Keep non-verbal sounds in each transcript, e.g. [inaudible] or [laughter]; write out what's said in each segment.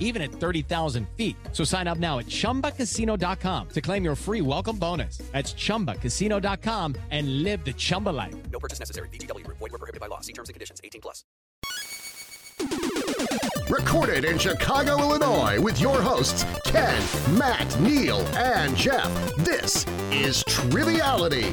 even at 30,000 feet. So sign up now at chumbacasino.com to claim your free welcome bonus. That's chumbacasino.com and live the Chumba life. No purchase necessary. VGW Group. Void were prohibited by law. See terms and conditions. 18 plus. Recorded in Chicago, Illinois, with your hosts, Ken, Matt, Neal, and Jeff. This is Triviality.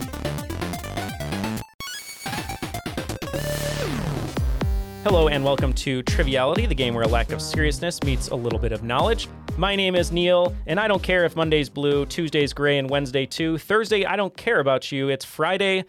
Hello, and welcome to Triviality, the game where a lack of seriousness meets a little bit of knowledge. My name is Neal, and I don't care if Monday's blue, Tuesday's gray, and Wednesday too. Thursday, I don't care about you. It's Friday,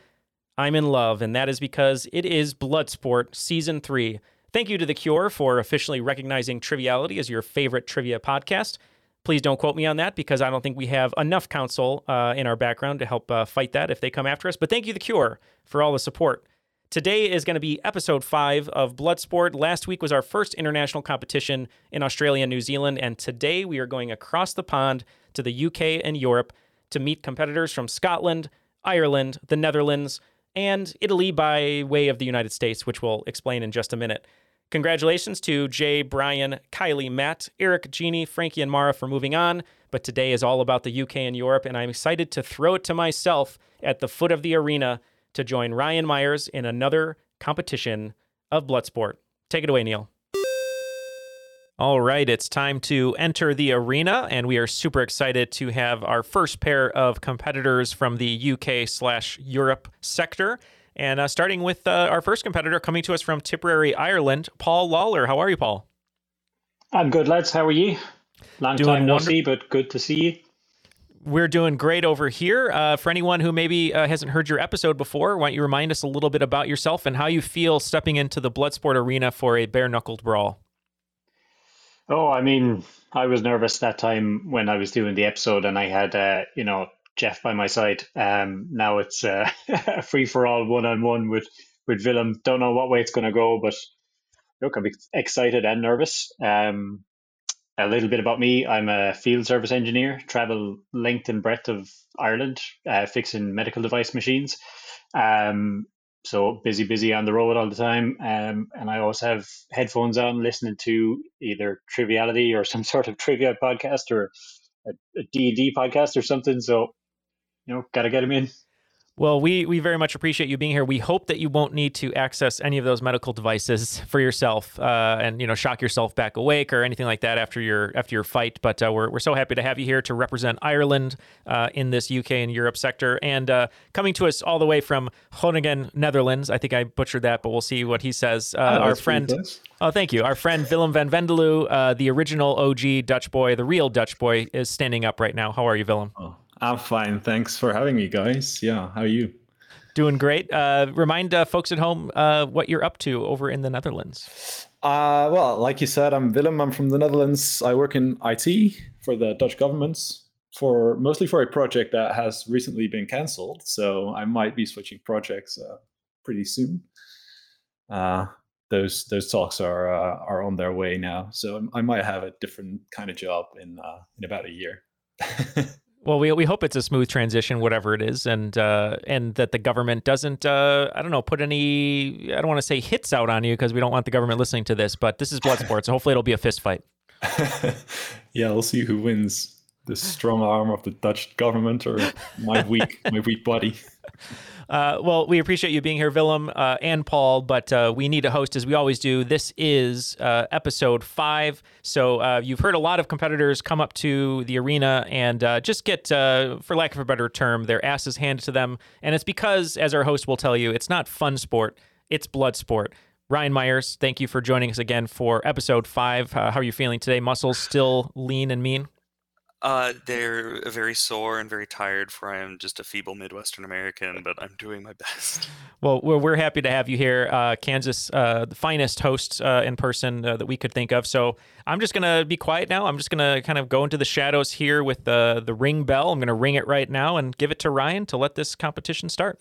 I'm in love, and that is because it is Bloodsport Season 3. Thank you to The Cure for officially recognizing Triviality as your favorite trivia podcast. Please don't quote me on that because I don't think we have enough counsel uh, in our background to help uh, fight that if they come after us. But thank you, The Cure, for all the support. Today is going to be episode five of Bloodsport. Last week was our first international competition in Australia and New Zealand, and today we are going across the pond to the UK and Europe to meet competitors from Scotland, Ireland, the Netherlands, and Italy by way of the United States, which we'll explain in just a minute. Congratulations to Jay, Brian, Kylie, Matt, Eric, Jeannie, Frankie, and Mara for moving on. But today is all about the UK and Europe, and I'm excited to throw it to myself at the foot of the arena to join Ryan Myers in another competition of Bloodsport. Take it away, Neal. All right, it's time to enter the arena, and we are super excited to have our first pair of competitors from the UK slash Europe sector. And uh, starting with uh, our first competitor coming to us from Tipperary, Ireland, Paul Lawlor. How are you, Paul? I'm good, lads. How are you? Long Doing time no wonder- see, but good to see you. We're doing great over here. Uh, for anyone who maybe uh, hasn't heard your episode before, why don't you remind us a little bit about yourself and how you feel stepping into the Bloodsport arena for a bare knuckled brawl? Oh, I mean, I was nervous that time when I was doing the episode, and I had, uh, you know, Jeff by my side. Um, now it's uh, [laughs] a free for all, one on one with with Willem. Don't know what way it's going to go, but look, I'm excited and nervous. Um, a little bit about me: I'm a field service engineer, travel length and breadth of Ireland, uh, fixing medical device machines. Um, so busy, busy on the road all the time. Um, and I always have headphones on, listening to either Triviality or some [laughs] sort of trivia podcast or a, a D&D podcast or something. So, you know, gotta get them in. Well, we, we very much appreciate you being here. We hope that you won't need to access any of those medical devices [laughs] for yourself uh, and you know shock yourself back awake or anything like that after your after your fight. But uh, we're, we're so happy to have you here to represent Ireland uh, in this UK and Europe sector. And uh, coming to us all the way from Groningen, Netherlands. I think I butchered that, but we'll see what he says. Uh, our friend. Oh, thank you. Our friend Willem van Vendeloo, uh, the original OG Dutch boy, the real Dutch boy, is standing up right now. How are you, Willem? Oh, I'm fine. Thanks for having me, guys. Yeah, how are you? Doing great. Uh, remind uh, folks at home uh, what you're up to over in the Netherlands. Uh, well, like you said, I'm Willem. I'm from the Netherlands. I work in IT for the Dutch government for mostly for a project that has recently been cancelled. So I might be switching projects uh, pretty soon. Uh, those those talks are uh, are on their way now. So I might have a different kind of job in uh, in about a year. [laughs] Well, we, we hope it's a smooth transition, whatever it is, and uh, and that the government doesn't, uh, I don't know, put any, I don't want to say hits out on you because we don't want the government listening to this, but this is Bloodsport, [laughs] so hopefully it'll be a fist fight. [laughs] yeah, we'll see who wins the strong arm of the Dutch government or my weak my weak body. [laughs] Uh, well, we appreciate you being here, Willem uh, and Paul, but uh, we need a host as we always do. This is uh, episode five. So uh, you've heard a lot of competitors come up to the arena and uh, just get, for lack of a better term, their asses handed to them. And it's because, as our host will tell you, it's not fun sport, it's blood sport. Ryan Myers, thank you for joining us again for episode five. how are you feeling today? Muscles still lean and mean? Uh, they're very sore and very tired, for I am just a feeble Midwestern American, but I'm doing my [laughs] best. Well, we're, we're happy to have you here, uh, Kansas, uh, the finest host uh, in person uh, that we could think of. So I'm just going to be quiet now. I'm just going to kind of go into the shadows here with the, the ring bell. I'm going to ring it right now and give it to Ryan to let this competition start.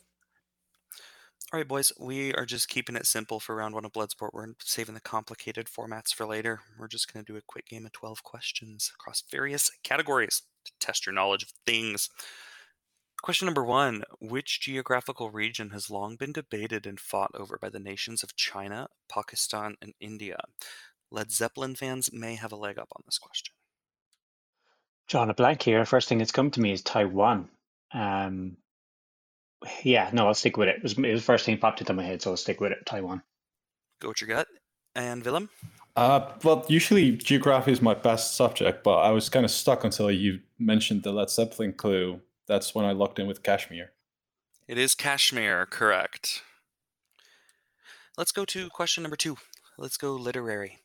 All right, boys, we are just keeping it simple for round one of Bloodsport. We're saving the complicated formats for later. We're just going to do a quick game of 12 questions across various categories to test your knowledge of things. Question number one Which geographical region has long been debated and fought over by the nations of China, Pakistan, and India? Led Zeppelin fans may have a leg up on this question. John, a blank here. First thing that's come to me is Taiwan. Um, yeah, no, I'll stick with it. It was, it was the first thing that popped into my head, so I'll stick with it. Taiwan. Go with your gut. And Willem? Uh, well, usually geography is my best subject, but I was kind of stuck until you mentioned the Led Zeppelin clue. That's when I locked in with Kashmir. It is Kashmir, correct. Let's go to question number two. Let's go literary.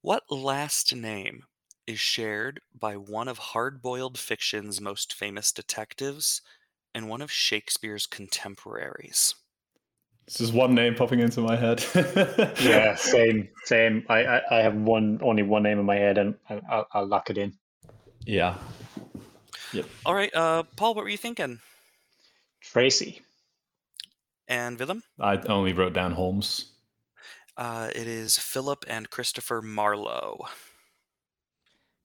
What last name is shared by one of hard boiled fiction's most famous detectives and one of Shakespeare's contemporaries? This is one name popping into my head. [laughs] Yeah, same, same. I, I, I have one, only one name in my head, and I- I'll, I'll lock it in. yeah. Yep. All right, uh, Paul, what were you thinking? Tracy. And Willem? I only wrote down Holmes. Uh, it is Philip and Christopher Marlowe.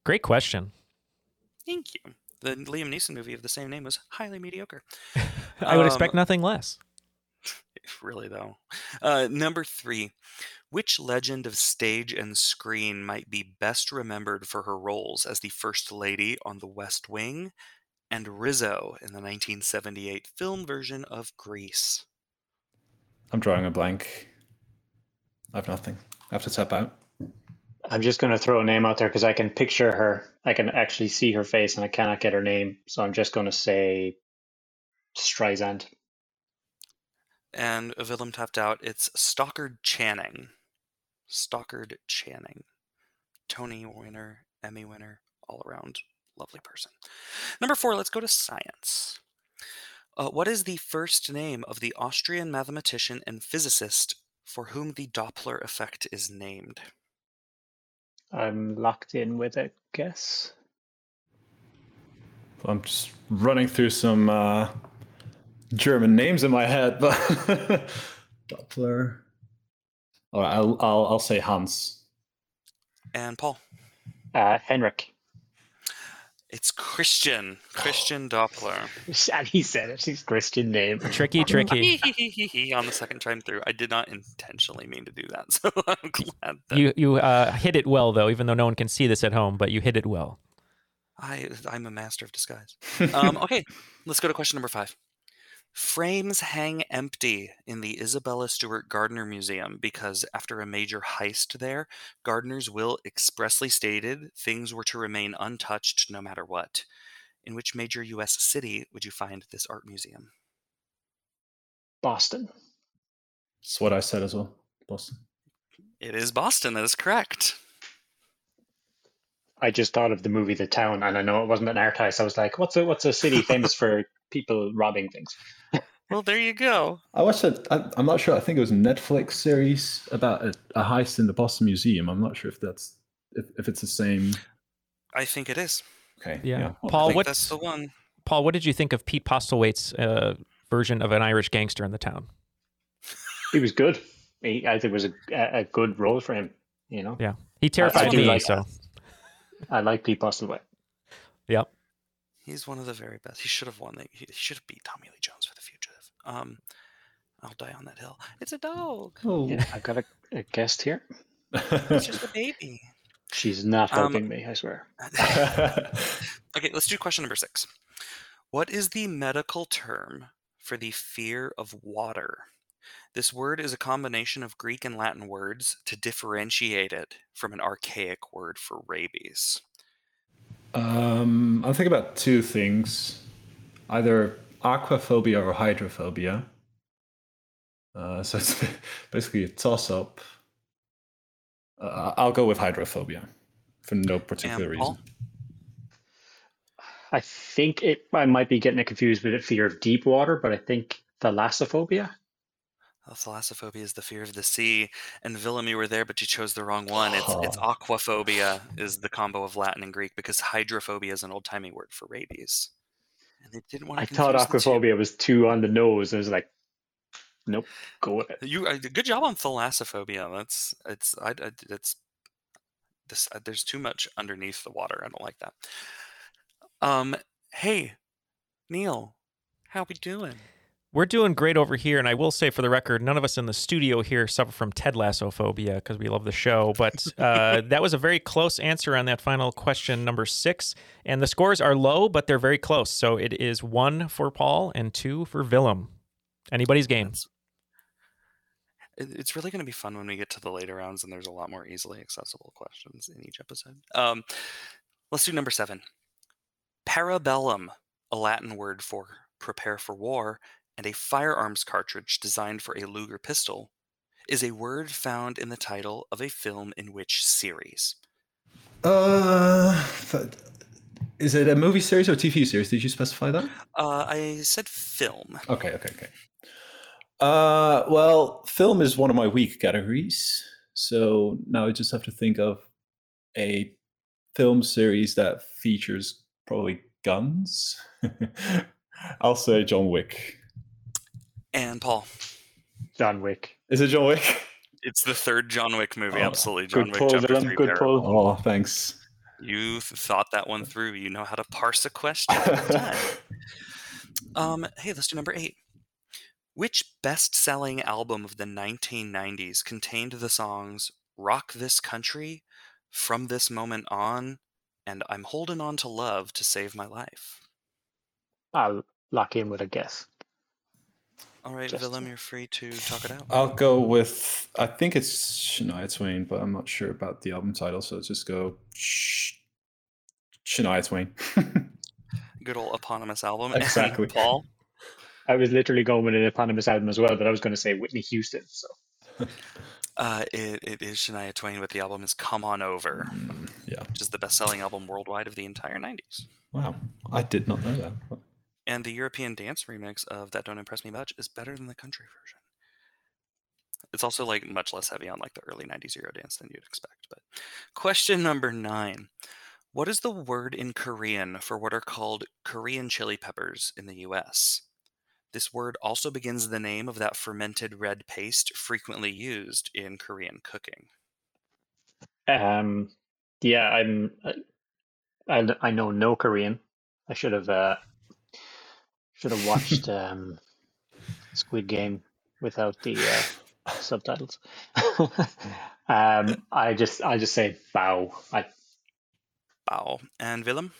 Great question. Thank you. The Liam Neeson movie of the same name was highly mediocre. [laughs] I would expect Um, nothing less. [laughs] Really, though. Uh, number three. Which legend of stage and screen might be best remembered for her roles as the First Lady on The West Wing and Rizzo in the 1978 film version of Grease? I'm drawing a blank. I have nothing. I have to tap out. I'm just going to throw a name out there because I can picture her. I can actually see her face, and I cannot get her name. So I'm just going to say Streisand. And Willem tapped out. It's Stockard Channing. Stockard Channing. Tony winner, Emmy winner, all around lovely person. Number four, let's go to science. Uh, what is the first name of the Austrian mathematician and physicist for whom the Doppler effect is named? I'm locked in with a guess. I'm just running through some uh, German names in my head, but [laughs] Doppler. All right, I'll, I'll I'll say Hans. And Paul, Uh, Henrik. It's Christian. Christian Doppler. [laughs] And he said it. His Christian name. Tricky, [laughs] tricky. [laughs] on the second time through. I did not intentionally mean to do that, so I'm glad that You you uh, hit it well though, even though no one can see this at home, but you hit it well. I I'm a master of disguise. Um, okay, let's go to question number five. Frames hang empty in the Isabella Stewart Gardner Museum because after a major heist there, Gardner's will expressly stated things were to remain untouched no matter what. In which major U.S. city would you find this art museum? Boston. That's what I said as well. Boston. It is Boston. That is correct. I just thought of the movie The Town, and I know it wasn't an art house. I was like, "What's a what's a city famous for people robbing things?" Well, there you go. I watched it. I, I'm not sure. I think it was a Netflix series about a, a heist in the Boston Museum. I'm not sure if that's if, if it's the same. I think it is. Okay. Yeah. I Paul, think what that's the one. Paul, what did you think of Pete Postlethwaite's uh, version of an Irish gangster in the town? He was good. He, I think it was a, a a good role for him. You know, Yeah, he terrified do me. like so, I like Pete Postlewaite. yep. He's one of the very best. He should have won. He should have beat Tommy Lee Jones for the fugitive. Um, I'll die on that hill. It's a dog. Oh. Yeah, I've got a, a guest here. It's just a [laughs] baby. She's not Um, helping me. I swear. [laughs] okay, let's do question number six. What is the medical term for the fear of water? This word is a combination of Greek and Latin words to differentiate it from an archaic word for rabies. um, I'm thinking about two things: either aquaphobia or hydrophobia. Uh, so it's [laughs] basically a toss-up. Uh, I'll go with hydrophobia for no particular And reason. I think it. I might be getting it confused with a fear of deep water, but I think thalassophobia. Well, Thalassophobia is the fear of the sea, and Willem, you were there, but you chose the wrong one. It's it's aquaphobia is the combo of Latin and Greek because hydrophobia is an old timey word for rabies. And they didn't want to. I thought aquaphobia was too on the nose. I was like, Nope. Go with it. You uh, good job on thalassophobia. That's it's I, I it's this uh, there's too much underneath the water. I don't like that. Um, hey, Neal, how we doing? We're doing great over here, and I will say for the record, none of us in the studio here suffer from Ted Lasso phobia because we love the show. But [laughs] uh, that was a very close answer on that final question, number six. And the scores are low, but they're very close. So it is one for Paul and two for Willem. Anybody's game. That's- it- It's really going to be fun when we get to the later rounds and there's a lot more easily accessible questions in each episode. Um, let's do number seven. Parabellum, a Latin word for prepare for war, and a firearms cartridge designed for a Luger pistol, is a word found in the title of a film in which series? Uh, is it a movie series or TV series? Did you specify that? Uh, I said film. Okay, okay, okay. Uh, well, film is one of my weak categories, so now I just have to think of a film series that features probably guns. [laughs] I'll say John Wick. And Paul, John Wick. Is it John Wick? it's the third John Wick movie. Oh, Absolutely, John Good Wick pull, chapter three. Good there. pull. Oh, thanks. You thought that one through. You know how to parse a question. [laughs] Um, hey, let's do number eight. Which best-selling album of the 1990s contained the songs "Rock This Country," "From This Moment On," and "I'm Holding On to Love to Save My Life"? I'll lock in with a guess. All right, Just- Willem, you're free to talk it out. I'll go with. I think it's Shania Twain, but I'm not sure about the album title, so let's just go Sh- Shania Twain. [laughs] Good old eponymous album. [laughs] Exactly. Paul. I was literally going with an eponymous album as well, but I was going to say Whitney Houston. So [laughs] Uh, it, it is Shania Twain, but the album is "Come On Over," Mm, yeah. which is the best-selling album worldwide of the entire 90s. Wow. I did not know that. And the European dance remix of "That Don't Impress Me Much" is better than the country version. It's also like much less heavy on like the early 90s Euro dance than you'd expect. But question number nine: What is the word in Korean for what are called Korean chili peppers in the U.S.? This word also begins the name of that fermented red paste frequently used in Korean cooking. Um, yeah, I'm. I, I I know no Korean. I should have uh, should have watched um, Squid Game without the uh, subtitles. [laughs] um, I just I just say bow. I Bao. And Willem?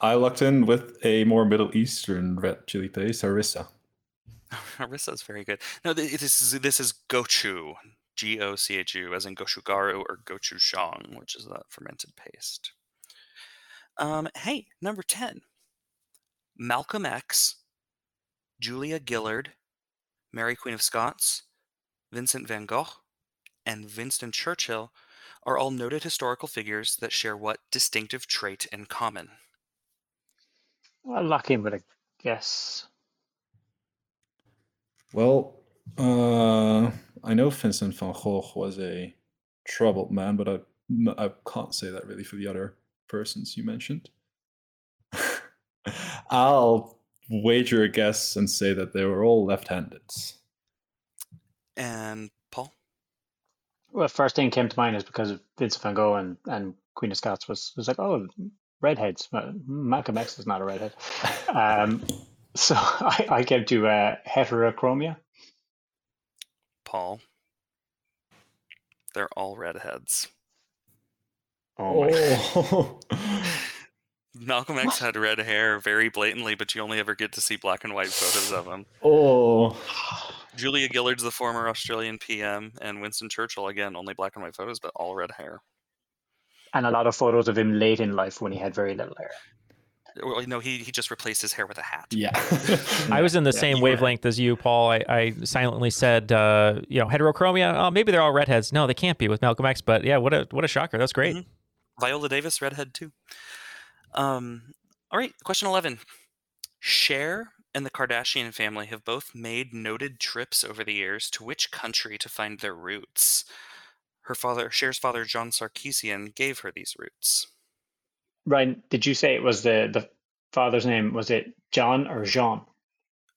I locked in with a more Middle Eastern red chili paste, harissa. [laughs] Harissa is very good. No, this is this is gochu, G O C H U, as in gochugaru or gochujang, which is that fermented paste. Um, hey, number ten, Malcolm X, Julia Gillard, Mary Queen of Scots, Vincent van Gogh, and Winston Churchill are all noted historical figures that share what distinctive trait in common? I'll lock in with a guess. Well, uh, I know Vincent van Gogh was a troubled man, but I I can't say that really for the other persons you mentioned. [laughs] I'll wager a guess and say that they were all left-handed. And Paul? Well, first thing came to mind is because of Vincent van Gogh and, and Queen of Scots was was like, oh, redheads. Malcolm X is not a redhead. [laughs] Um, so [laughs] I, I came to uh, heterochromia. Paul. They're all redheads. Oh. Oh, [laughs] Malcolm X had red hair very blatantly, but you only ever get to see black and white photos of him. [sighs] oh. Julia Gillard's the former Australian PM, and Winston Churchill, again, only black and white photos, but all red hair. And a lot of photos of him late in life when he had very little hair. Well, no, he, he just replaced his hair with a hat. Yeah. [laughs] I was in the Yeah. same you were- wavelength as you, Paul. I, I silently said, uh, you know, heterochromia. Oh, maybe they're all redheads. No, they can't be with Malcolm X. But yeah, what a what a shocker. That's great. Mhm. Viola Davis, redhead too. Um, all right, question 11. Cher and the Kardashian family have both made noted trips over the years to which country to find their roots? Her father, Cher's father, John Sarkisian, gave her these roots. Ryan, did you say it was the, the father's name? Was it John or Jean?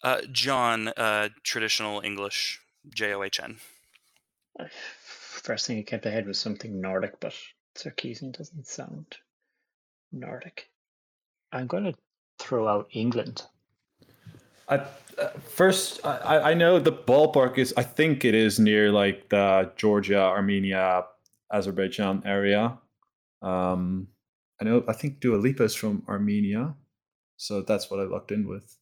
Uh, John, uh, traditional English J O H N. First thing that came to head was something Nordic, but Sarkisian doesn't sound Nordic. I'm going to throw out England. I, uh, first, I, I know the ballpark is. I think it is near like the Georgia, Armenia, Azerbaijan area. Um, I know. I think Dua Lipa is from Armenia, so that's what I locked in with.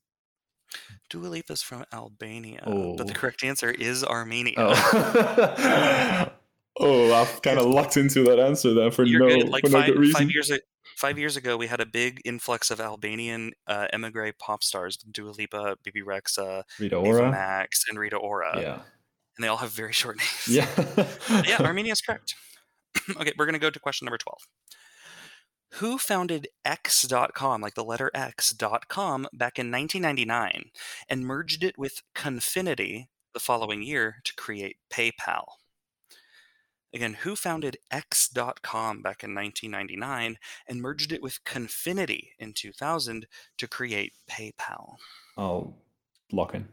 Dua Lipa is from Albania, Oh. but the correct answer is Armenia. Oh, [laughs] oh I've kind of locked into that answer then for You're no, good. Like for no five, good reason. five years a- five years ago, we had a big influx of Albanian uh, emigre pop stars: Dua Lipa, Bebe Rexha, Rita Ava Ora. Max, and Rita Ora. yeah. and they all have very [laughs] short names. Yeah. yeah, [laughs] Armenia is correct. [clears throat] okay, we're going to go to question number 12. Who founded X.com, like the letter X.com, back in 1999 and merged it with Confinity the following year to create PayPal? Again, who founded X.com back in 1999 and merged it with Confinity in 2000 to create PayPal? I'll lock in.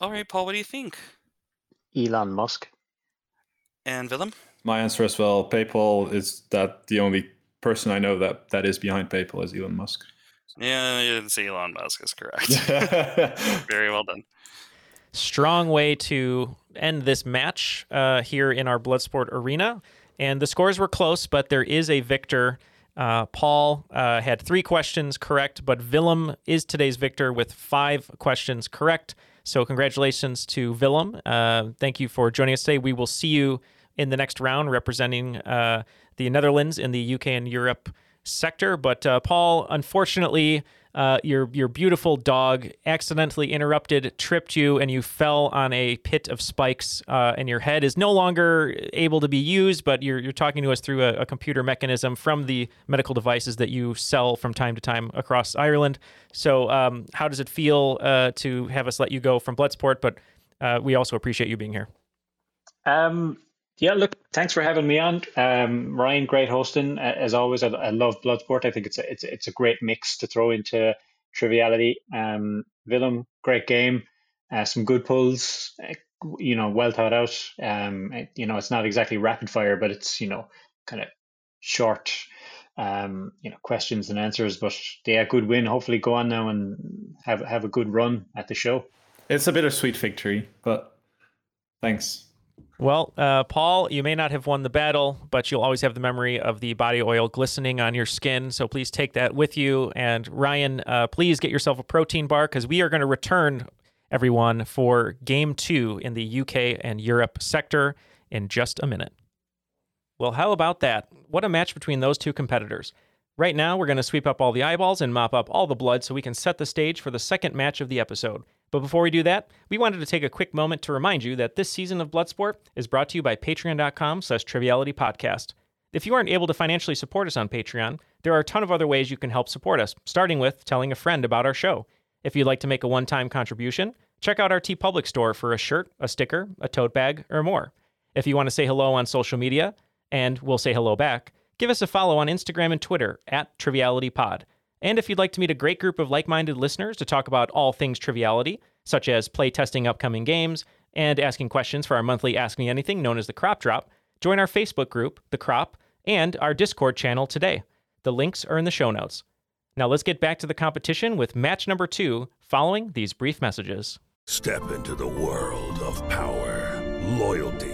All right, Paul, what do you think? Elon Musk. And Willem? My answer as well. PayPal is that the only person I know that that is behind PayPal is Elon Musk. Yeah, it's Elon Musk is correct. [laughs] Very well done. Strong way to end this match uh, here in our Bloodsport arena. And the scores were close, but there is a victor. Uh, Paul uh, had three questions correct, but Willem is today's victor with five questions correct. So, congratulations to Willem. Uh, thank you for joining us today. We will see you in the next round representing uh, the Netherlands in the UK and Europe sector. But uh, Paul, unfortunately, uh, your your beautiful dog accidentally interrupted, tripped you, and you fell on a pit of spikes. Uh, and your head is no longer able to be used. But you're you're talking to us through a, a computer mechanism from the medical devices that you sell from time to time across Ireland. So, um, how does it feel uh, to have us let you go from Bloodsport? But uh, we also appreciate you being here. Um, yeah, look, thanks for having me on, um, Ryan. Great hosting uh, as always. I, I love Bloodsport. I think it's a, it's it's a great mix to throw into triviality. Um, Willem, great game, uh, some good pulls. Uh, you know, well thought out. Um, it- you know, it's not exactly rapid fire, but it's you know kind of short. Um, you know, questions and answers. But yeah, good win. Hopefully, go on now and have have a good run at the show. It's a bittersweet victory, but thanks. Well, uh, Paul, you may not have won the battle, but you'll always have the memory of the body oil glistening on your skin. So please take that with you. And Ryan, uh, please get yourself a protein bar because we are going to return everyone for game two in the UK and Europe sector in just a minute. Well, how about that? What a match between those two competitors. Right now, we're going to sweep up all the eyeballs and mop up all the blood so we can set the stage for the second match of the episode. But before we do that, we wanted to take a quick moment to remind you that this season of Bloodsport is brought to you by patreon.com slash triviality podcast. If you aren't able to financially support us on Patreon, there are a ton of other ways you can help support us, starting with telling a friend about our show. If you'd like to make a one-time contribution, check out our TeePublic store for a shirt, a sticker, a tote bag, or more. If you want to say hello on social media, and we'll say hello back, give us a follow on Instagram and Twitter at TrivialityPod. And if you'd like to meet a great group of like minded listeners to talk about all things triviality, such as play testing upcoming games and asking questions for our monthly Ask Me Anything known as the Crop Drop, join our Facebook group, The Crop, and our Discord channel today. The links are in the show notes. Now let's get back to the competition with match number two following these brief messages. Step into the world of power, loyalty,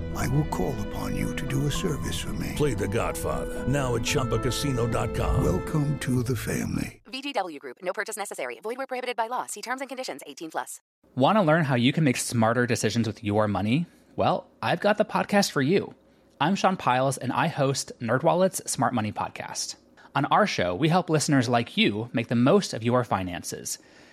I will call upon you to do a service for me. Play The Godfather now at ChumbaCasino.com. Welcome to the family. VGW Group. No purchase necessary. Void where prohibited by law. See terms and conditions. 18 plus. Want to learn how you can make smarter decisions with your money? Well, I've got the podcast for you. I'm Sean Pyles, and I host NerdWallet's Smart Money Podcast. On our show, we help listeners like you make the most of your finances.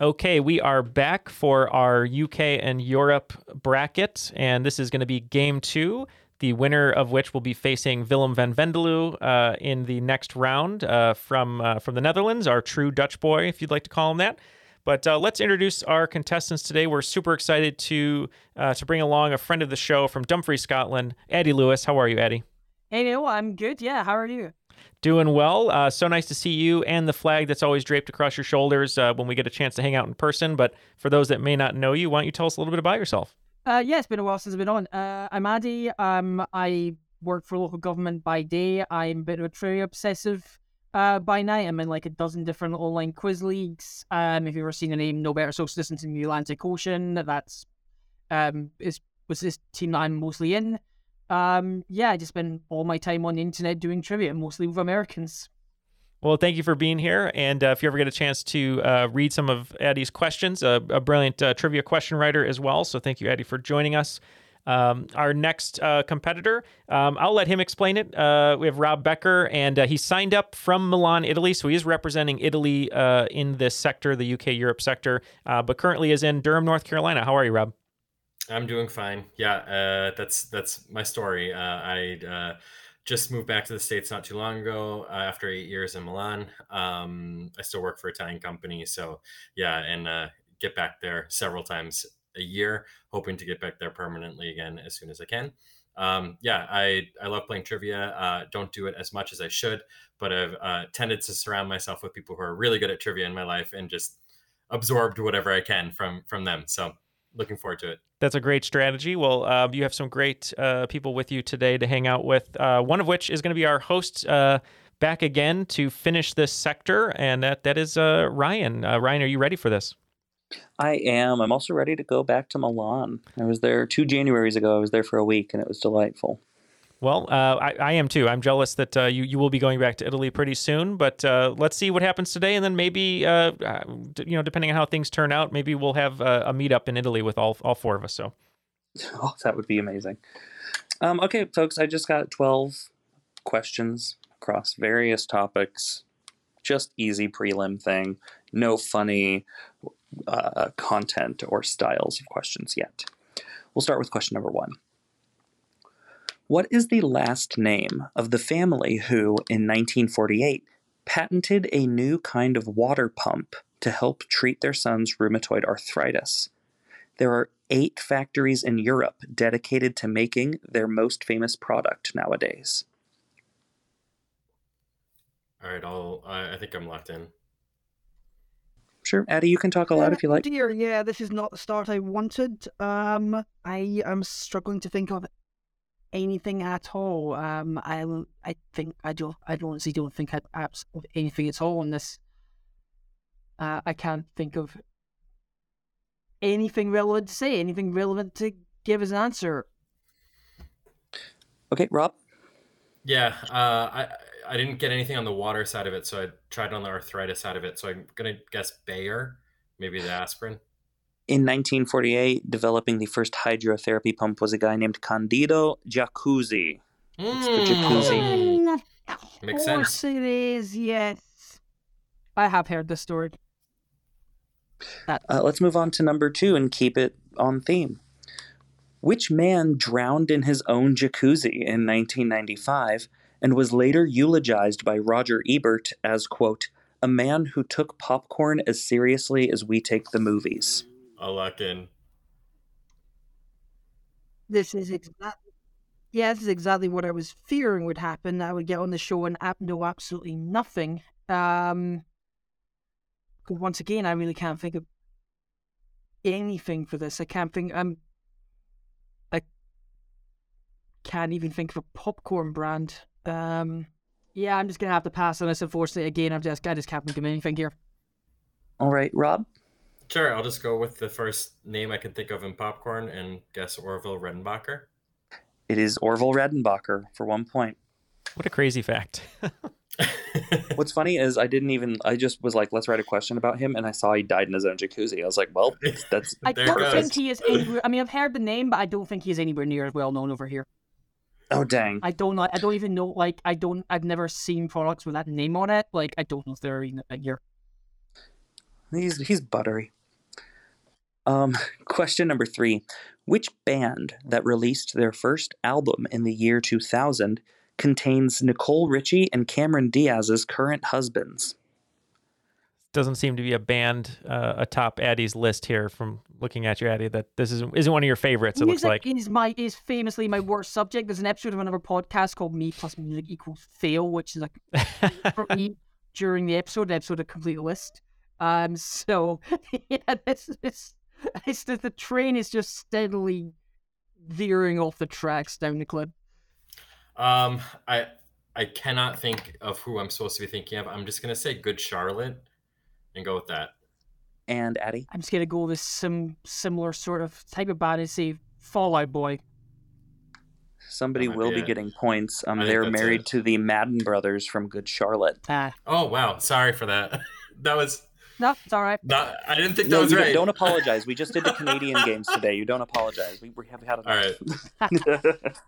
Okay, we are back for our UK and Europe bracket, and this is going to be game two. The winner of which will be facing Willem van Vendeloo uh, in the next round uh, from uh, from the Netherlands, our true Dutch boy, if you'd like to call him that. But uh, let's introduce our contestants today. We're super excited to uh, to bring along a friend of the show from Dumfries, Scotland, Addy Lewis. How are you, Addy? Hey Neal, I'm good. Yeah, how are you? Doing well. Uh, so nice to see you and the flag that's always draped across your shoulders uh, when we get a chance to hang out in person. But for those that may not know you, why don't you tell us a little bit about yourself? Uh, yeah, it's been a while since I've been on. Uh, I'm Addy. Um, I work for local government by day. I'm a bit of a trivia obsessive uh, by night. I'm in like a dozen different online quiz leagues. Um, if you've ever seen the name No Better Social Distance in the Atlantic Ocean, that's um is was this team that I'm mostly in. Um, yeah, I just spend all my time on the internet doing trivia, mostly with Americans. Well, thank you for being here. And uh, if you ever get a chance to uh, read some of Addy's questions, a brilliant uh, trivia question writer as well. So thank you, Addy, for joining us. Um, our next uh, competitor, um, I'll let him explain it. Uh, we have Rob Becker, and he signed up from Milan, Italy. So he is representing Italy in this sector, the UK Europe sector, but currently is in Durham, North Carolina. How are you, Rob? I'm doing fine. Yeah, uh, that's that's my story. Uh, I uh, just moved back to the states not too long ago uh, after eight years in Milan. Um, I still work for a Italian company, so yeah, and uh, get back there several times a year, hoping to get back there permanently again as soon as I can. Um, yeah, I I love playing trivia. Uh, don't do it as much as I should, but I've tended to surround myself with people who are really good at trivia in my life and just absorbed whatever I can from from them. So looking forward to it. That's a great strategy. Well, uh, you have some great uh, people with you today to hang out with. Uh, one of which is going to be our host uh, back again to finish this sector, and that that is uh, Ryan. Uh, Ryan, are you ready for this? I am. I'm also ready to go back to Milan. I was there two Januaries ago. I was there for a week, and it was delightful. Well, uh, I, I, am too. I'm jealous that uh, you you will be going back to Italy pretty soon. But uh, let's see what happens today, and then maybe uh, uh, you know, depending on how things turn out, maybe we'll have a, a meetup in Italy with all all four of us. So, [laughs] oh, that would be amazing. Um, okay, folks, I just got twelve questions across various topics. Just easy prelim thing. No funny uh, content or styles of questions yet. We'll start with question number one. What is the last name of the family who, in 1948, patented a new kind of water pump to help treat their son's rheumatoid arthritis? There are eight factories in Europe dedicated to making their most famous product nowadays. All right, I'll. I think I'm locked in. Sure, Addy, you can talk a lot if you like. Dear, yeah, this is not the start I wanted. Um, I am struggling to think of anything at all. Um, I I think I don't I honestly don't think I'd apps of anything at all on this. Uh, I can't think of anything relevant to say, anything relevant to give as an answer. Okay, Rob. Yeah, uh, I I didn't get anything on the water side of it, so I tried on the arthritis side of it. So I'm gonna guess Bayer, maybe the aspirin. In 1948, developing the first hydrotherapy pump was a guy named Candido Jacuzzi. Mm. It's the jacuzzi. Mm, Makes of course sense. it is, yes. I have heard the story. That Uh, let's move on to number two and keep it on theme. Which man drowned in his own jacuzzi in 1995 and was later eulogized by Roger Ebert as, quote, a man who took popcorn as seriously as we take the movies? I'll in. this is exactly yeah, this is exactly what I was fearing would happen. I would get on the show and ap- know absolutely nothing. Um, 'cause once again, I really can't think of anything for this. I can't think. I'm. I can't even think of a popcorn brand. Um, yeah, I'm just gonna have to pass on this. Unfortunately, again, I'm just I just can't think of anything here. All right, Rob. Sure, I'll just go with the first name I can think of in popcorn and guess Orville Redenbacher. It is Orville Redenbacher for one point. What a crazy fact. [laughs] What's funny is I didn't even. I just was like, let's write a question about him, and I saw he died in his own jacuzzi. I was like, well, [laughs] that's. I don't goes. think he is anywhere. I mean, I've heard the name, but I don't think he's anywhere near as well known over here. Oh dang! I don't know. I don't even know. Like, I don't. I've never seen products with that name on it. Like, I don't know if they're even a thing here. He's he's buttery. Um, [laughs] question number three: Which band that released their first album in the year 2000 contains Nicole Richie and Cameron Diaz's current husbands? Doesn't seem to be a band uh, atop Addy's list here from looking at you, Addy, that this isn't, isn't one of your favorites, it looks music like. is my is famously my worst subject. There's an episode of another podcast called "Me Plus Music Equals Fail," which is like [laughs] for me during the episode, the episode a complete list. Um, so [laughs] yeah, this is [laughs] it's that the train is just steadily veering off the tracks down the cliff. Um, I I cannot think of who I'm supposed to be thinking of. I'm just gonna say Good Charlotte, and go with that. And Addy, I'm just gonna go with some similar sort of type of band and say Fall Out Boy. somebody will be be it. getting points. Um, I they're married it. to the Madden brothers from Good Charlotte. Ah, Oh wow, sorry for that. [laughs] that was no, it's all right. not. I didn't think No, that was you don't- right. don't [laughs] apologize. We just did the Canadian games today. You don't apologize. We, we have had All enough. right. [laughs]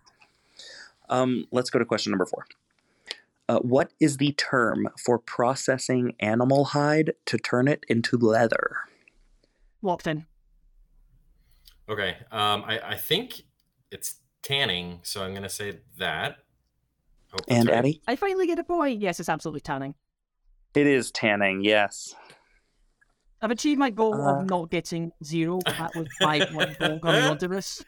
um, let's go to question number four. Uh, what is the term for processing animal hide to turn it into leather? Locked in. Okay. Um, I I think it's tanning, so I'm gonna say that. Hope And right. Addy? I finally get a point. Yes, it's absolutely tanning. It is tanning, yes. I've achieved my goal Uh. of not getting zero. That was my [laughs] one goal coming onto this.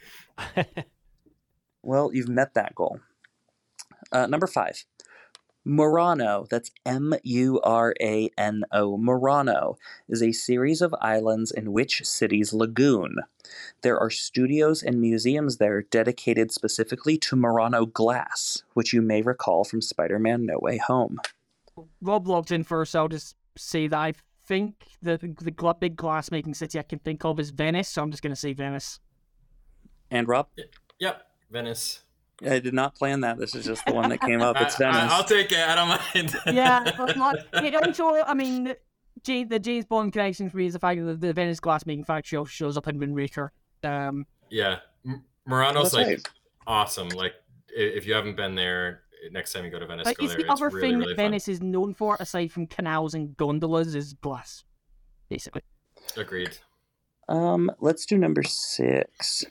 Well, you've met that goal. Uh, number five. Murano, that's M U R A N O. Murano is a series of islands in which city's lagoon. There are studios and museums there dedicated specifically to Murano glass, which you may recall from Spider Man No Way Home. Rob logged in first. So I'll just say that I think the the big glass making city I can think of is Venice. So I'm just going to say Venice. And Rob? Yep. Venice. I did not plan that. This is just the one that came up. It's [laughs] I, Venice. I, will take it. I don't mind. [laughs] Yeah, but not, it also, I mean, J, the James Bond connection for me is the fact that the Venice glass making factory also shows up in Windbreaker. Um, Yeah, M- Murano's like right. awesome. Like if you haven't been there, next time you go to Venice, like, go it's there. the other it's really, thing really that Venice is known for, aside from canals and gondolas, is glass, basically. Agreed. Um, let's do number six.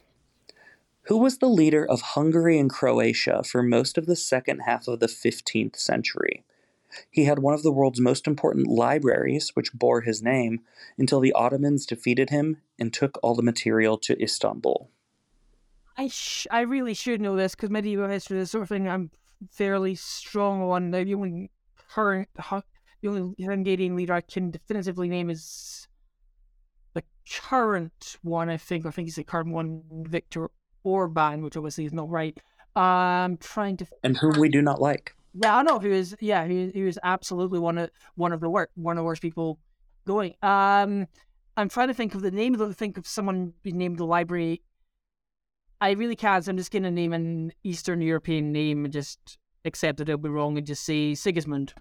Who was the leader of Hungary and Croatia for most of the second half of the 15th century? He had one of the world's most important libraries, which bore his name, until the Ottomans defeated him and took all the material to Istanbul. I sh- I really should know this because medieval history is the sort of thing I'm fairly strong one. The only current, the only Hungarian leader I can definitively name is the current one. I think I think he's the current one, Victor Orban, which obviously is not right. I'm trying to. And whom we do not like. Yeah, I know who is. Yeah, he he was absolutely one of one of the worst one of the worst people going. Um, I'm trying to think of the name of the think of someone being named the library. I really can't. So I'm just gonna name an Eastern European name and just accept that it'll be wrong and just say Sigismund.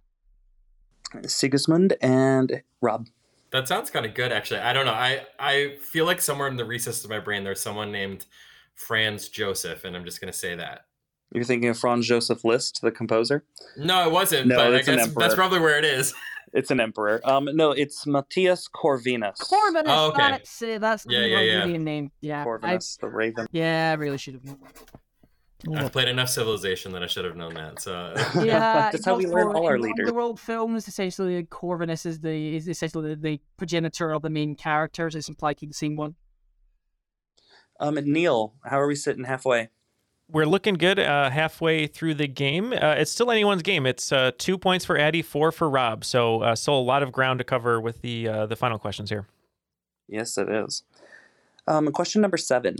Sigismund and Rob. That sounds kind of good, actually. I don't know. I I feel like somewhere in the recesses of my brain, there's someone named Franz Joseph, and I'm just gonna say that. You're thinking of Franz Joseph Liszt, the composer? No, it wasn't. No, but I it's an guess emperor. that's probably where it is. [laughs] It's an emperor. Um, no, it's Matthias Corvinus. Corvinus. Oh, okay. That's uh, that's the Yeah, yeah, yeah. Hungarian name. Yeah, I, Corvinus, the Raven. yeah, I really should have known. I've played enough Civilization that I should have known that. So Yeah, [laughs] That's how we learn all our leaders. Underworld films essentially Corvinus is the is essentially the, the progenitor of the main characters. It's implied he's the same one. Um, Neal, how are we sitting halfway? We're looking good uh, halfway through the game. Uh, it's still anyone's game. It's uh, two points for Addy, four for Rob. So uh, still a lot of ground to cover with the uh, the final questions here. Yes, it is. Um, question number seven.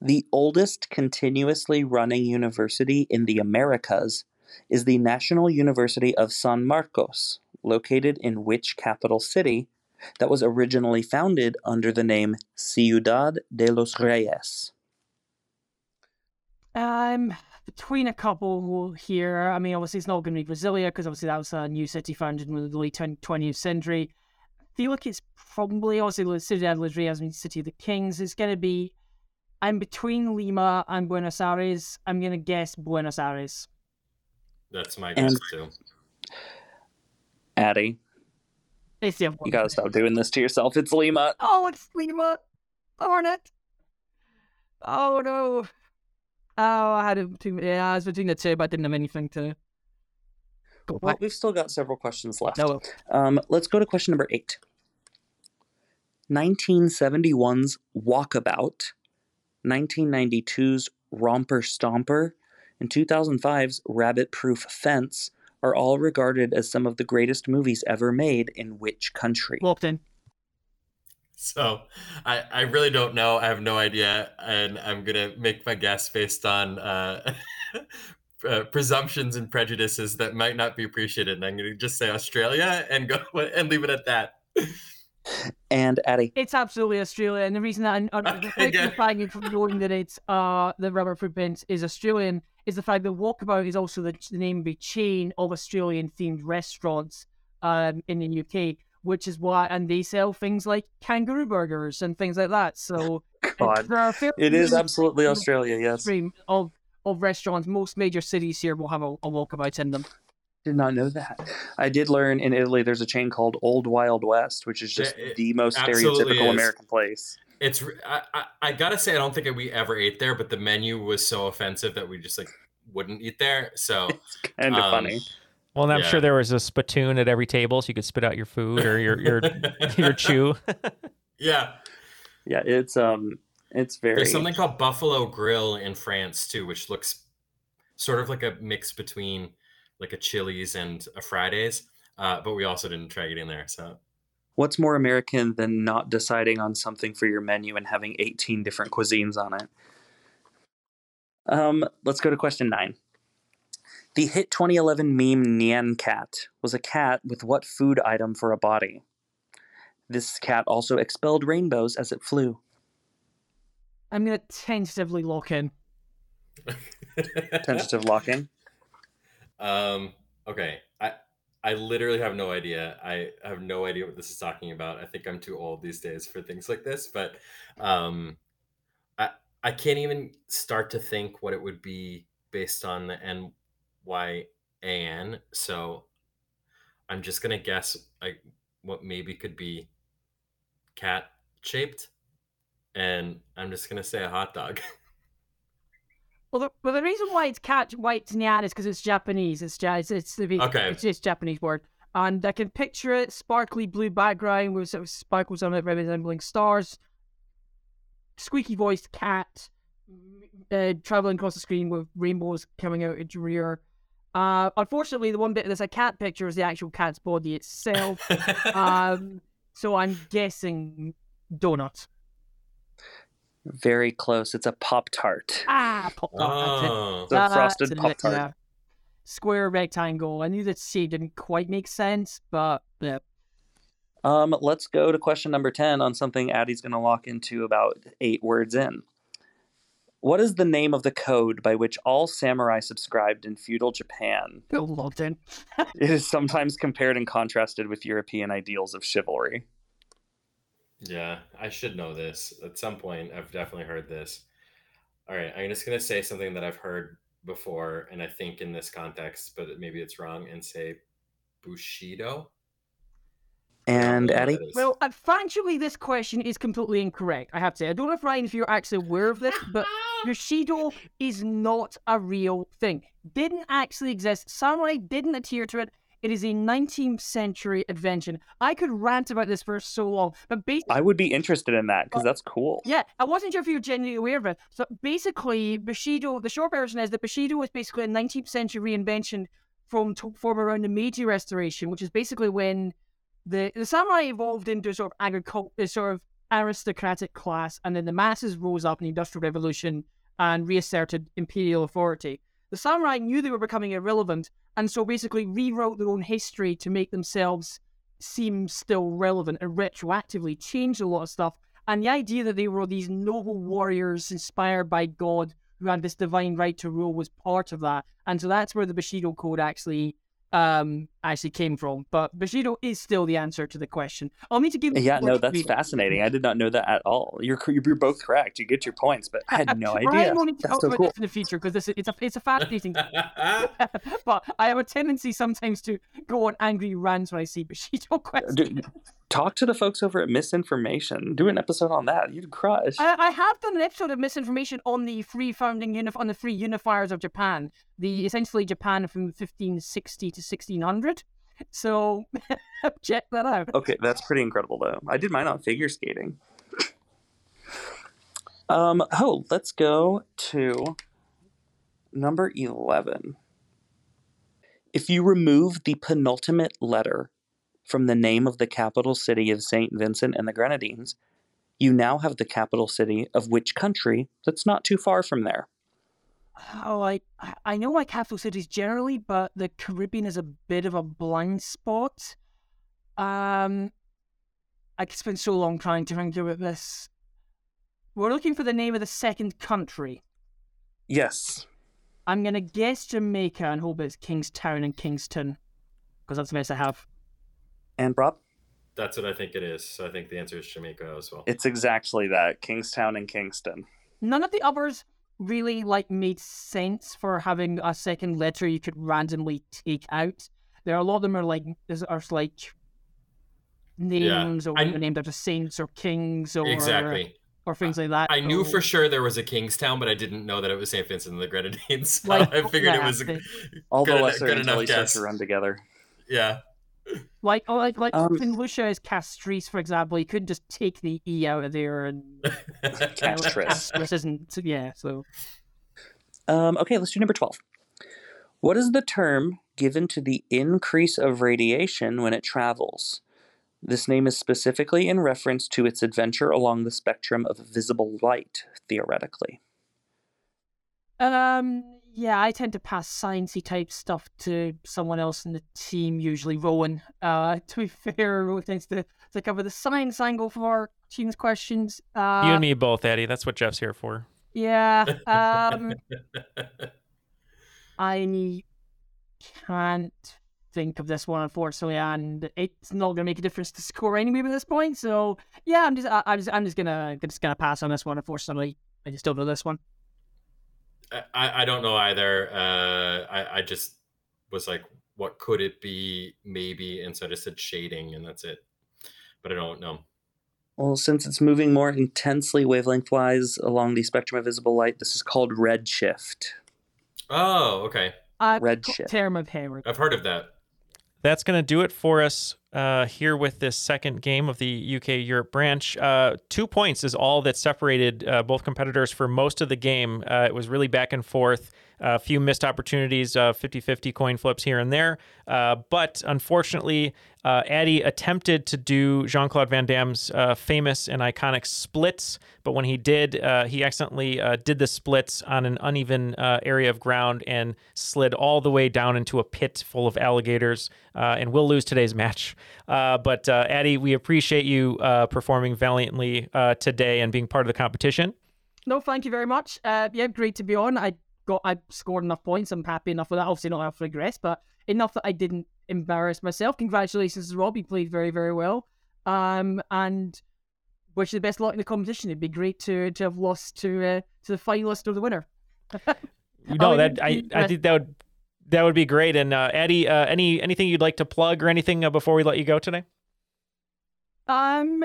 The oldest continuously running university in the Americas is the National University of San Marcos, located in which capital city that was originally founded under the name Ciudad de los Reyes? Um, between a couple here. I mean, obviously it's not going to be Brasilia because obviously that was a new city founded in the late twentieth century. I feel like it's probably obviously the Ciudad de los Reyes, means City of the Kings. It's going to be. I'm between Lima and Buenos Aires. I'm going to guess Buenos Aires. That's my guess And- too. Addy, It's the you gotta stop doing this to yourself. It's Lima. Oh, it's Lima. Darn it. Oh no. Oh, I had between. Yeah, I was between the two, but I didn't have anything to go Well, back. we've still got several questions left. No. Um, let's go to question number eight. 1971's Walkabout, 1992's Romper Stomper, and 2005's Rabbit Proof Fence are all regarded as some of the greatest movies ever made in which country? Walked in. So I, I really don't know. I have no idea, and I'm gonna make my guess based on uh, [laughs] uh, presumptions and prejudices that might not be appreciated. And I'm gonna just say Australia and go [laughs] and leave it at that. And Addy. It's absolutely Australia, and the reason that I'm, I'm Okay. flying you from knowing that it's uh the rubber footprint is Australian is the fact that Walkabout is also the, the name of a chain of Australian themed restaurants um in the UK, which is why and they sell things like kangaroo burgers and things like that. So [laughs] God. there It is absolutely Australia, yes. stream of of restaurants. Most major cities here will have a, a walkabout in them. Did not know that. I did learn in Italy there's a chain called Old Wild West, which is just Yeah, it the most stereotypical is. American place. It's I, I, I gotta say I don't think we ever ate there, but the menu was so offensive that we just like wouldn't eat there. So [laughs] kinda um, funny. Well, and I'm Yeah. sure there was a spittoon at every table, so you could spit out your food or your your [laughs] your chew. Yeah, Yeah, it's um it's very There's something called Buffalo Grill in France too, which looks sort of like a mix between like a Chili's and a Fridays. Uh, but we also didn't try eating there. So What's more American than not deciding on something for your menu and having 18 different cuisines on it? Um, let's go to question nine. The hit 2011 meme Nyan Cat was a cat with what food item for a body? This cat also expelled rainbows as it flew. I'm gonna tentatively lock in. [laughs] Tentative locking. um, okay. I I literally have no idea. I have no idea what this is talking about. I think I'm too old these days for things like this, but um I I can't even start to think what it would be based on the NYAN. So I'm just gonna guess like what maybe could be cat shaped, and I'm just gonna say a hot dog. [laughs] Well, the, well, the reason why it's cat white nyan is because it's Japanese. It's ja- it's it's the Okay. It's just Japanese word, and I can picture it: sparkly blue background with sort of sparkles on it resembling stars. Squeaky voiced cat uh, traveling across the screen with rainbows coming out its rear. Uh, unfortunately, the one bit that's a cat picture is the actual cat's body itself. um, [laughs] so I'm guessing donut. Very close. It's a Pop Tart. Ah, pop tart. Oh. The frosted Pop-Tart. yeah. Square rectangle. I knew that shape didn't quite make sense, but yeah. Um, let's go to question number 10 on something Addy's going to lock into about eight words in. What is the name of the code by which all samurai subscribed in feudal Japan? [laughs] Bill logged in. [laughs] It is sometimes compared and contrasted with European ideals of chivalry. Yeah, I should know this. At some point, I've definitely heard this. All right, I'm just going to say something that I've heard before, and I think in this context, but maybe it's wrong, and say Bushido. And I Addy? what that is. Well, uh, factually, this question is completely incorrect. I have to say. I don't know if Ryan, if you're actually aware of this, but [laughs] Bushido is not a real thing. Didn't actually exist. Samurai didn't adhere to it. It is a 19th century invention. I could rant about this for so long, but basically. I would be interested in that because that's cool. Yeah, I wasn't sure if you were genuinely aware of it. So basically, Bushido, the short version is that Bushido was basically a 19th century reinvention from to, from around the Meiji Restoration, which is basically when the the samurai evolved into sort of agricul- uh, sort of aristocratic class, and then the masses rose up in the Industrial Revolution and reasserted imperial authority. The samurai knew they were becoming irrelevant, and so basically rewrote their own history to make themselves seem still relevant and retroactively changed a lot of stuff. And the idea that they were these noble warriors inspired by God who had this divine right to rule was part of that. And so that's where the Bushido Code actually um actually came from. But Bushido is still the answer to the question. I'll need to give Yeah, no, that's reading. fascinating. I did not know that at all. You're you're both correct. You get your points, but I had [laughs] no idea. will need to That's talk so about cool. this in the future because this it's a it's a fascinating. [laughs] [laughs] but I have a tendency sometimes to go on angry rants when I see Bushido questions. Talk to the folks over at Misinformation. Do an episode on that. You'd crush. I, I have done an episode of misinformation on the free founding unif- on the free unifiers of Japan, the essentially Japan from 1560 to 1600. So [laughs] check that out. Okay, that's pretty incredible though. I did mine on figure skating. Um, oh, let's go to number 11. If you remove the penultimate letter from the name of the capital city of St. Vincent and the Grenadines, you now have the capital city of which country that's not too far from there? Oh, I I- know my capital cities generally, but the Caribbean is a bit of a blind spot. Um, I could spend so long trying to think about this. We're looking for the name of the second country. Yes. I'm gonna guess Jamaica and hope it's Kingstown and Kingston, because that's the best I have. And Rob? That's what I think it is. So I think the answer is Jamaica as well. It's exactly that Kingstown and Kingston. None of the others really like made sense for having a second letter you could randomly take out. There are a lot of them are like there's are like names or I- named after saints or kings or Exactly. or things like that. I knew So- for sure there was a Kingstown, but I didn't know that it was St. Vincent and the Grenadines. [laughs] So Like, I figured it was a they- All good, the eno- lesser good enough guess. to run together. Yeah. Like oh, like like Um, St. Lucia is Castries, for example. You couldn't just take the e out of there and [laughs] Castris. this isn't yeah. So Um, okay, let's do number 12. What is the term given to the increase of radiation when it travels? This name is specifically in reference to its adventure along the spectrum of visible light, theoretically. Um, yeah, I tend to pass sciencey type stuff to someone else in the team, usually Rowan. Uh, [laughs] to be fair, Rowan tends to, to cover the science angle for our team's questions. Uh, you and me both, Eddie. That's what Jeff's here for. Yeah. [laughs] Um, [laughs] I can't think of this one, unfortunately, and it's not going to make a difference to score anyway at this point. So yeah, I'm just, I, I'm just, I'm just gonna, just gonna pass on this one. Unfortunately, I just don't know this one. I, I don't know either. Uh, I, I just was like, what could it be? Maybe. And so I just said shading, and that's it. But I don't know. Well, since it's moving more intensely wavelength wise along the spectrum of visible light, this is called redshift. Oh, okay. Uh, Redshift. term of Hayward. I've heard of that. That's going to do it for us uh, here with this second game of the UK Europe branch. Uh, two points is all that separated uh, both competitors for most of the game. Uh, it was really back and forth. A few missed opportunities, 50 50 coin flips here and there. Uh, but unfortunately, uh, Addy attempted to do Jean Claude Van Damme's uh, famous and iconic splits, but when he did, uh, he accidentally uh, did the splits on an uneven uh, area of ground and slid all the way down into a pit full of alligators, uh, and will lose today's match. Uh, but uh, Addy, we appreciate you uh, performing valiantly uh, today and being part of the competition. No, thank you very much. Uh, yeah, great to be on. I got, I scored enough points. I'm happy enough with that. Obviously, not enough regrets, but enough that I didn't embarrass myself. Congratulations to Rob. He played very, very well. Um, and wish you the best luck in the competition. It'd be great to to have lost to uh, to the finalist or the winner. [laughs] No, Oh, that I, I think that would that would be great. And uh, Addy, uh, any anything you'd like to plug or anything uh, before we let you go today? Um,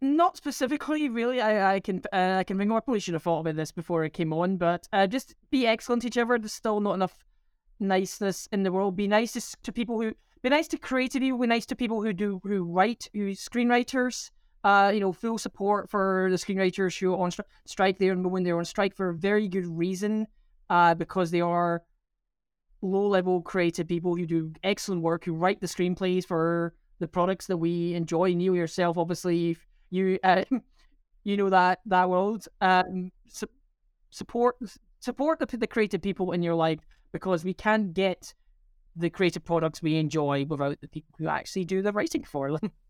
not specifically, really. I I can uh, I can think. I probably should have thought about this before it came on, but uh, just be excellent to each other. There's still not enough niceness in the world. Be nice to, to people who be nice to creative people. Be nice to people who do who write, who screenwriters. Uh, you know, full support for the screenwriters who are on stri- strike there and when they're on strike for a very good reason. Uh, because they are low level creative people who do excellent work, who write the screenplays for the products that we enjoy. Neal yourself, obviously, you uh, [laughs] you know that that world. Um, su- support support the, the creative people in your life because we can't get the creative products we enjoy without the people who actually do the writing for them. [laughs]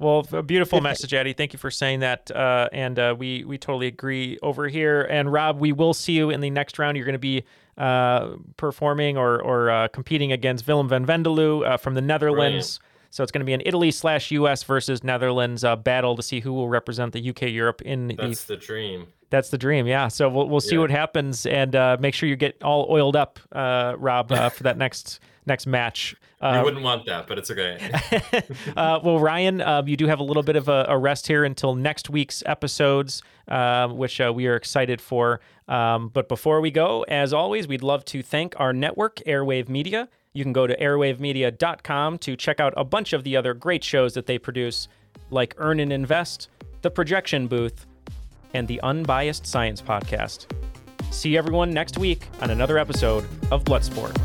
Well, a beautiful [laughs] message, Eddie. Thank you for saying that, uh, and uh, we we totally agree over here. And Rob, we will see you in the next round. You're going to be uh, performing or or uh, competing against Willem van Vendeloo uh, from the Netherlands. So it's going to be an Italy slash U.S. versus Netherlands uh, battle to see who will represent the UK Europe in That's the. the dream. That's the dream, yeah. So we'll we'll see Yeah. what happens, and uh, make sure you get all oiled up, uh, Rob, uh, for that [laughs] next next match. Uh, wouldn't want that, but it's okay. [laughs] uh, well, Ryan, um, you do have a little bit of a, a rest here until next week's episodes, um, which uh, we are excited for. Um, but before we go, as always, we'd love to thank our network, Airwave Media. You can go to airwavemedia.com to check out a bunch of the other great shows that they produce, like Earn and Invest, The Projection Booth, and the Unbiased Science Podcast. See everyone next week on another episode of Bloodsport.